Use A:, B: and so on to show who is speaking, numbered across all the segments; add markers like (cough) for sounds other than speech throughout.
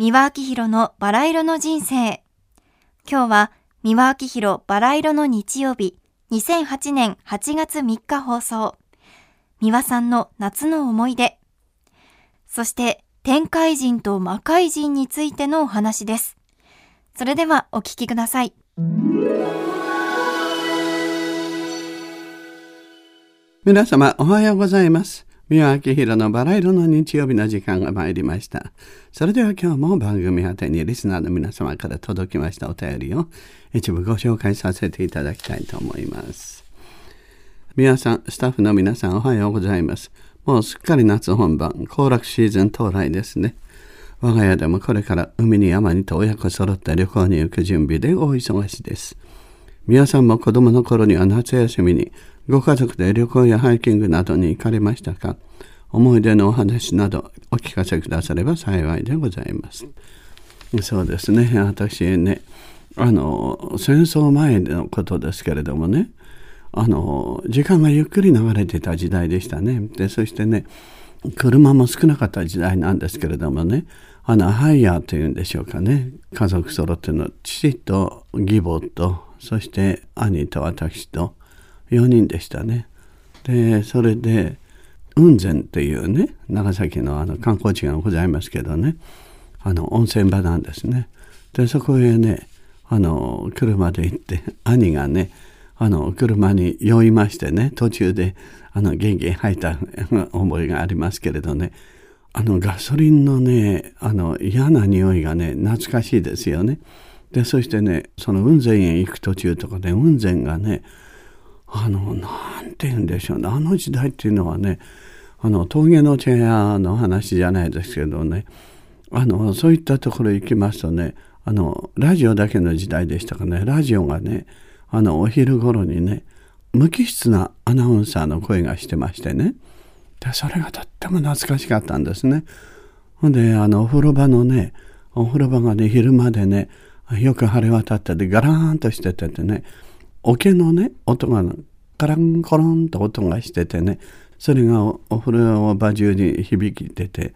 A: 三輪明宏のバラ色の人生。今日は三輪明宏バラ色の日曜日、2008年8月3日放送。三輪さんの夏の思い出。そして天界人と魔界人についてのお話です。それではお聞きください。
B: 皆様おはようございます。三輪明宏のバラ色の日曜日の時間が参りました。それでは今日も番組宛てにリスナーの皆様から届きましたお便りを一部ご紹介させていただきたいと思います。皆さん、スタッフの皆さんおはようございます。もうすっかり夏本番、行楽シーズン到来ですね。我が家でもこれから海に山にと親子揃って旅行に行く準備で大忙しです。皆さんも子供の頃には夏休みにご家族で旅行やハイキングなどに行かれましたか？思い出のお話などお聞かせくだされば幸いでございます。そうですね、私ね、あの、戦争前のことですけれどもね、あの、時間がゆっくり流れてた時代でしたね。で、そしてね、車も少なかった時代なんですけれどもね、あの、ハイヤーというんでしょうかね。家族揃っての父と義母と、そして兄と私と4人でしたね。で、それで、雲仙っていうね、長崎のあの観光地がございますけどね、あの温泉場なんですね。で、そこへね、あの、車で行って、(laughs) 兄がね、あの、車に酔いましてね、途中で、あの、元気吐いた (laughs) 思いがありますけれどね、あのガソリンのねあの嫌な匂いがね懐かしいですよね。でそしてねその雲仙へ行く途中とかで雲仙がねあのなんて言うんでしょうね。あの時代っていうのはねあの峠の茶屋の話じゃないですけどね。あのそういったところ行きますとねあのラジオだけの時代でしたかね。ラジオがねあのお昼頃にね無機質なアナウンサーの声がしてましてね。でそれがとっても懐かしかったんですね。ほんであのお風呂場のねお風呂場がね昼間でねよく晴れ渡っててガラーンとしてててね桶のね音がカランコロンと音がしててねそれがお風呂場中に響きてて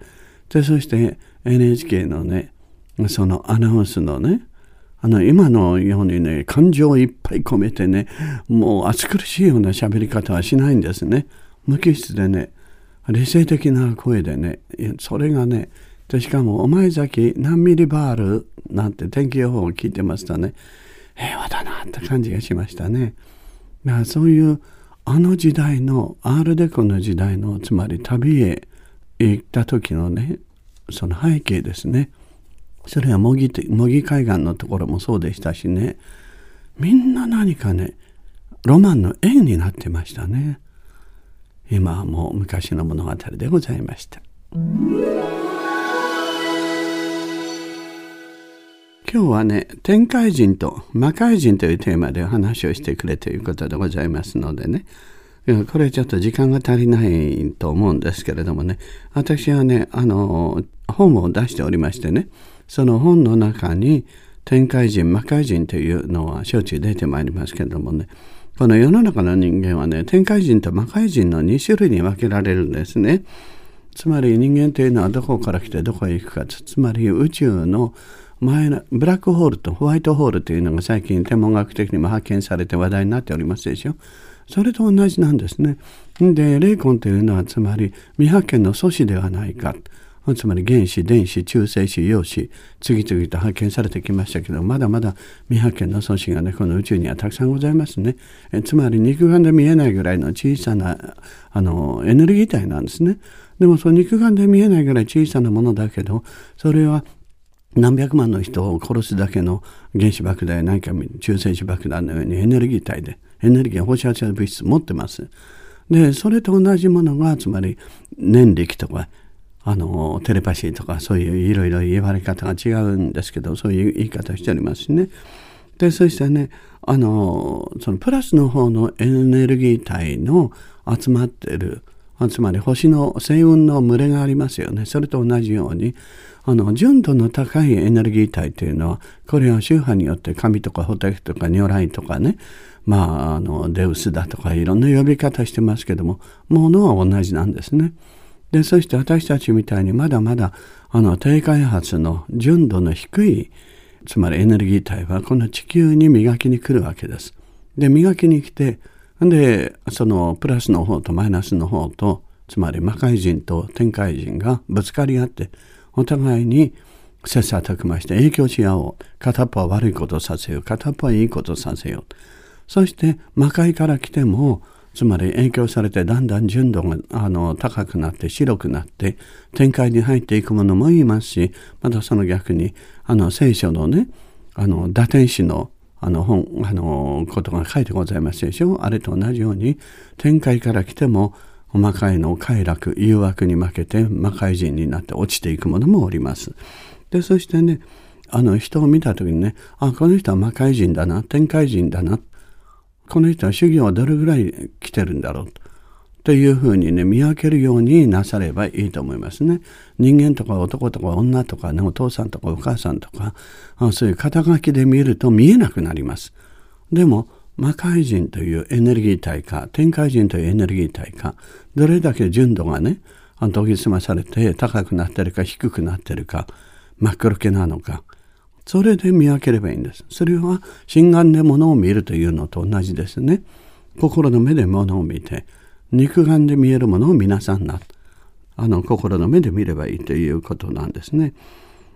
B: でそして NHK のねそのアナウンスのねあの今のようにね感情をいっぱい込めてねもう暑苦しいような喋り方はしないんですね。無機質でね理性的な声でねそれがねでしかも「お前崎何ミリバール」なんて天気予報を聞いてますとね平和だなって感じがしましたね。だからそういうあの時代のアールデコの時代のつまり旅へ行った時のねその背景ですねそれは模擬海岸のところもそうでしたしねみんな何かねロマンの絵になってましたね。今はもう昔の物語でございました。今日はね、天界人と魔界人というテーマでお話をしてくれということでございますのでね、これちょっと時間が足りないと思うんですけれどもね、私はね、あの、本を出しておりましてね、その本の中に天界人、魔界人というのはしょっちゅう出てまいりますけれどもね、この世の中の人間はね、天界人と魔界人の2種類に分けられるんですね。つまり人間というのはどこから来てどこへ行くか、つまり宇宙の前のブラックホールとホワイトホールというのが最近天文学的にも発見されて話題になっておりますでしょ？それと同じなんですね。で、霊魂というのはつまり未発見の素子ではないか。つまり原子電子中性子陽子次々と発見されてきましたけどまだまだ未発見の素子がねこの宇宙にはたくさんございますねえつまり肉眼で見えないぐらいの小さなあのエネルギー体なんですねでもその肉眼で見えないぐらい小さなものだけどそれは何百万の人を殺すだけの原子爆弾や何か中性子爆弾のようにエネルギー体でエネルギー放射性物質持ってますでそれと同じものがつまり念力とかあのテレパシーとかそういういろいろ言われ方が違うんですけどそういう言い方しておりますしね。でそしてねあのそのプラスの方のエネルギー体の集まってるつまり星の星雲の群れがありますよねそれと同じようにあの純度の高いエネルギー体というのはこれは宗派によって神とか仏とか如来とかねまああのデウスだとかいろんな呼び方してますけどもものは同じなんですね。で、そして私たちみたいにまだまだあの低開発の純度の低いつまりエネルギー体はこの地球に磨きに来るわけです。で磨きに来てでそのプラスの方とマイナスの方とつまり魔界人と天界人がぶつかり合ってお互いに切磋琢磨して影響し合おう片っぽは悪いことさせよう片っぽはいいことさせよう。そして魔界から来てもつまり影響されてだんだん純度があの高くなって白くなって展開に入っていくものもいますしまたその逆にあの聖書のねあの打天使のあの本あのことが書いてございますでしょ。あれと同じように天界から来ても魔界の快楽誘惑に負けて魔界人になって落ちていくものもおります。でそしてねあの人を見た時にねあこの人は魔界人だな天界人だな。この人は修行はどれぐらい来てるんだろうと。というふうにね見分けるようになさればいいと思いますね。人間とか男とか女とかねお父さんとかお母さんとかそういう肩書きで見ると見えなくなります。でも魔界人というエネルギー体か天界人というエネルギー体かどれだけ純度がね研ぎ澄まされて高くなってるか低くなってるか真っ黒けなのかそれで見分ければいいんです。それは心眼で物を見るというのと同じですね。心の目で物を見て、肉眼で見えるものを皆さんな。あの、心の目で見ればいいということなんですね。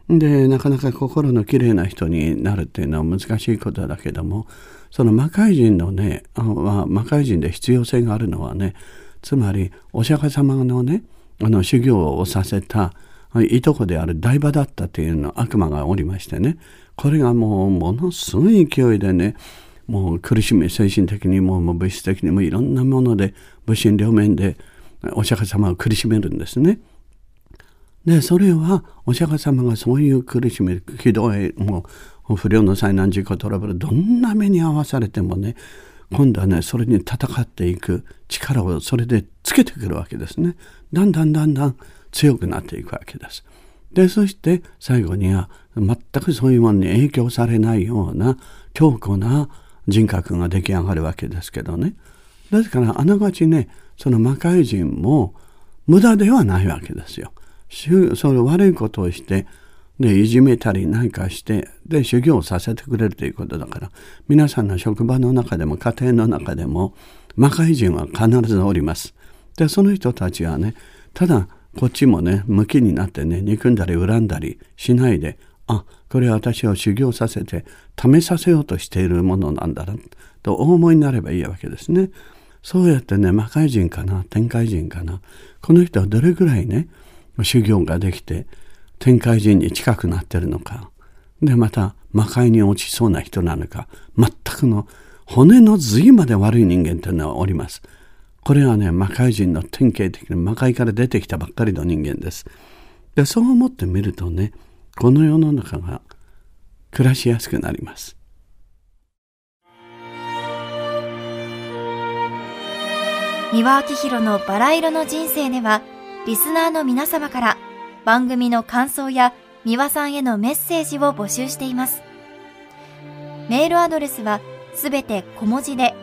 B: で、なかなか心のきれいな人になるっていうのは難しいことだけども、その魔界人のね、あまあ、魔界人で必要性があるのはね、つまりお釈迦様のね、あの修行をさせたいとこである台場だったというの悪魔がおりましてねこれがもうものすごい勢いでねもう苦しみ精神的にも物質的にもいろんなもので武神両面でお釈迦様を苦しめるんですね。でそれはお釈迦様がそういう苦しみひどいもう不良の災難事故トラブルどんな目に遭わされてもね今度はねそれに戦っていく力をそれでつけてくるわけですね。だんだんだんだん強くなっていくわけです。でそして最後には全くそういうものに影響されないような強固な人格が出来上がるわけですけどね。ですからあながちねその魔界人も無駄ではないわけですよ。その悪いことをしてでいじめたり何かしてで修行をさせてくれるということだから皆さんの職場の中でも家庭の中でも魔界人は必ずおります。でその人たちはねただこっちもね向きになってね憎んだり恨んだりしないであこれは私を修行させて試させようとしているものなんだなとお思いになればいいわけですね。そうやってね魔界人かな天界人かなこの人はどれぐらいね修行ができて天界人に近くなってるのかでまた魔界に落ちそうな人なのか全くの骨の髄まで悪い人間というのはおります。これはね、魔界人の典型的な魔界から出てきたばっかりの人間です。で、そう思ってみるとね、この世の中が暮らしやすくなります。
A: 三輪明宏のバラ色の人生では、リスナーの皆様から番組の感想や三輪さんへのメッセージを募集しています。メールアドレスはすべて小文字で、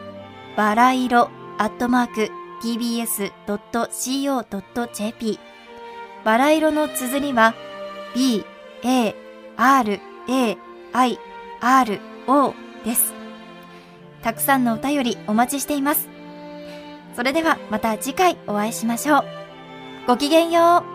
A: バラ色アットマーク tbs.co.jp バラ色の綴りは b, a, r, a, i, r, o です。たくさんのお便りお待ちしています。それではまた次回お会いしましょう。ごきげんよう。